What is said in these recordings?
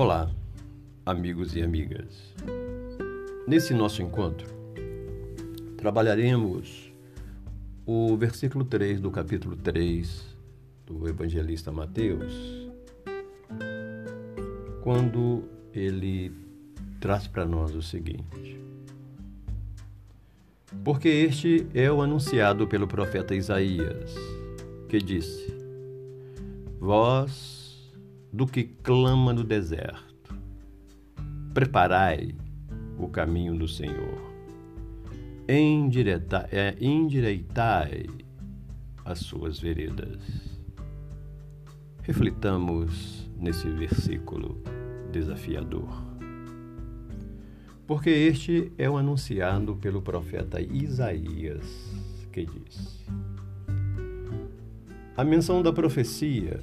Olá, amigos e amigas. Nesse nosso encontro, trabalharemos o versículo 3 do capítulo 3 do evangelista Mateus, quando ele traz para nós o seguinte: Porque este é o anunciado pelo profeta Isaías, que disse: Vós do que clama no deserto. Preparai o caminho do Senhor. Endireitai, é, endireitai as suas veredas. Reflitamos nesse versículo desafiador. Porque este é o anunciado pelo profeta Isaías, que diz: A menção da profecia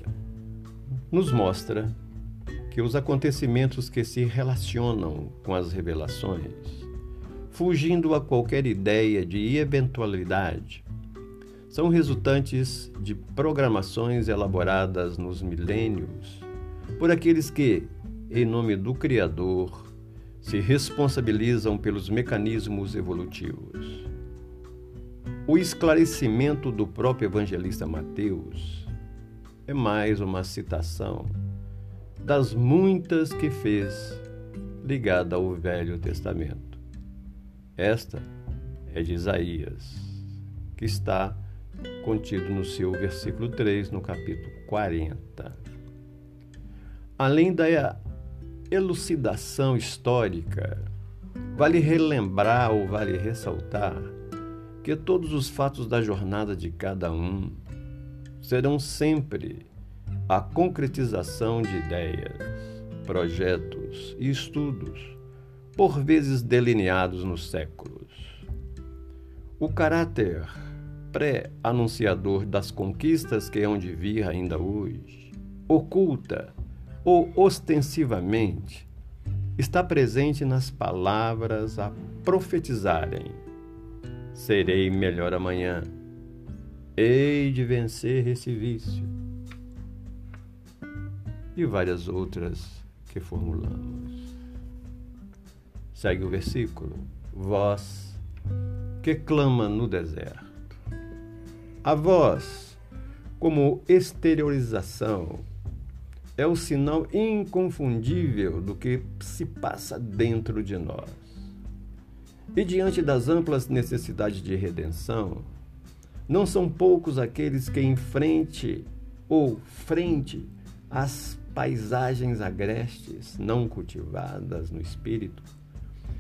nos mostra que os acontecimentos que se relacionam com as revelações, fugindo a qualquer ideia de eventualidade, são resultantes de programações elaboradas nos milênios por aqueles que, em nome do Criador, se responsabilizam pelos mecanismos evolutivos. O esclarecimento do próprio evangelista Mateus é mais uma citação das muitas que fez ligada ao Velho Testamento. Esta é de Isaías, que está contido no seu versículo 3, no capítulo 40. Além da elucidação histórica, vale relembrar ou vale ressaltar que todos os fatos da jornada de cada um serão sempre a concretização de ideias, projetos e estudos, por vezes delineados nos séculos. O caráter pré-anunciador das conquistas que hão de vir ainda hoje, oculta ou ostensivamente, está presente nas palavras a profetizarem: serei melhor amanhã Hei de vencer esse vício. E várias outras que formulamos. Segue o versículo. Vós que clama no deserto. A voz, como exteriorização, é o sinal inconfundível do que se passa dentro de nós. E diante das amplas necessidades de redenção, não são poucos aqueles que, em frente ou frente às paisagens agrestes, não cultivadas no espírito,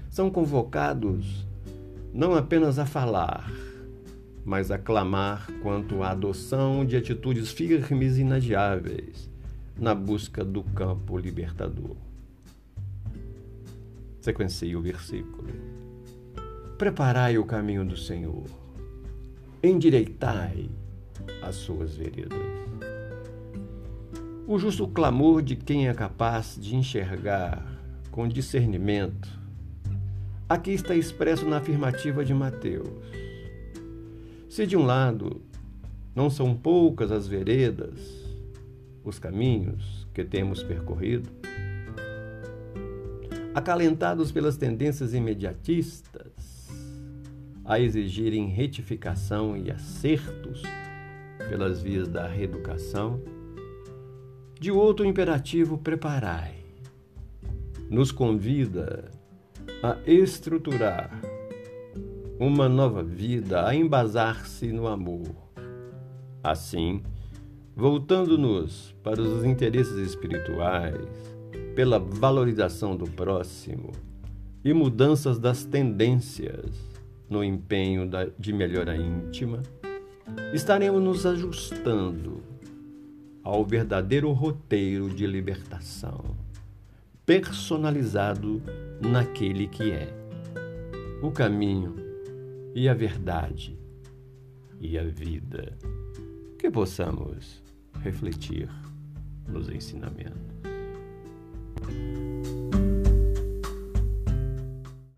são convocados não apenas a falar, mas a clamar quanto à adoção de atitudes firmes e inadiáveis na busca do campo libertador. Sequencie o versículo. Preparai o caminho do Senhor endireitai as suas veredas. O justo clamor de quem é capaz de enxergar com discernimento, aqui está expresso na afirmativa de Mateus. Se de um lado não são poucas as veredas, os caminhos que temos percorrido, acalentados pelas tendências imediatistas, a exigirem retificação e acertos pelas vias da reeducação. De outro imperativo, preparai. Nos convida a estruturar uma nova vida, a embasar-se no amor. Assim, voltando-nos para os interesses espirituais, pela valorização do próximo e mudanças das tendências no empenho de melhora íntima, estaremos nos ajustando ao verdadeiro roteiro de libertação, personalizado naquele que é o caminho e a verdade e a vida. Que possamos refletir nos ensinamentos.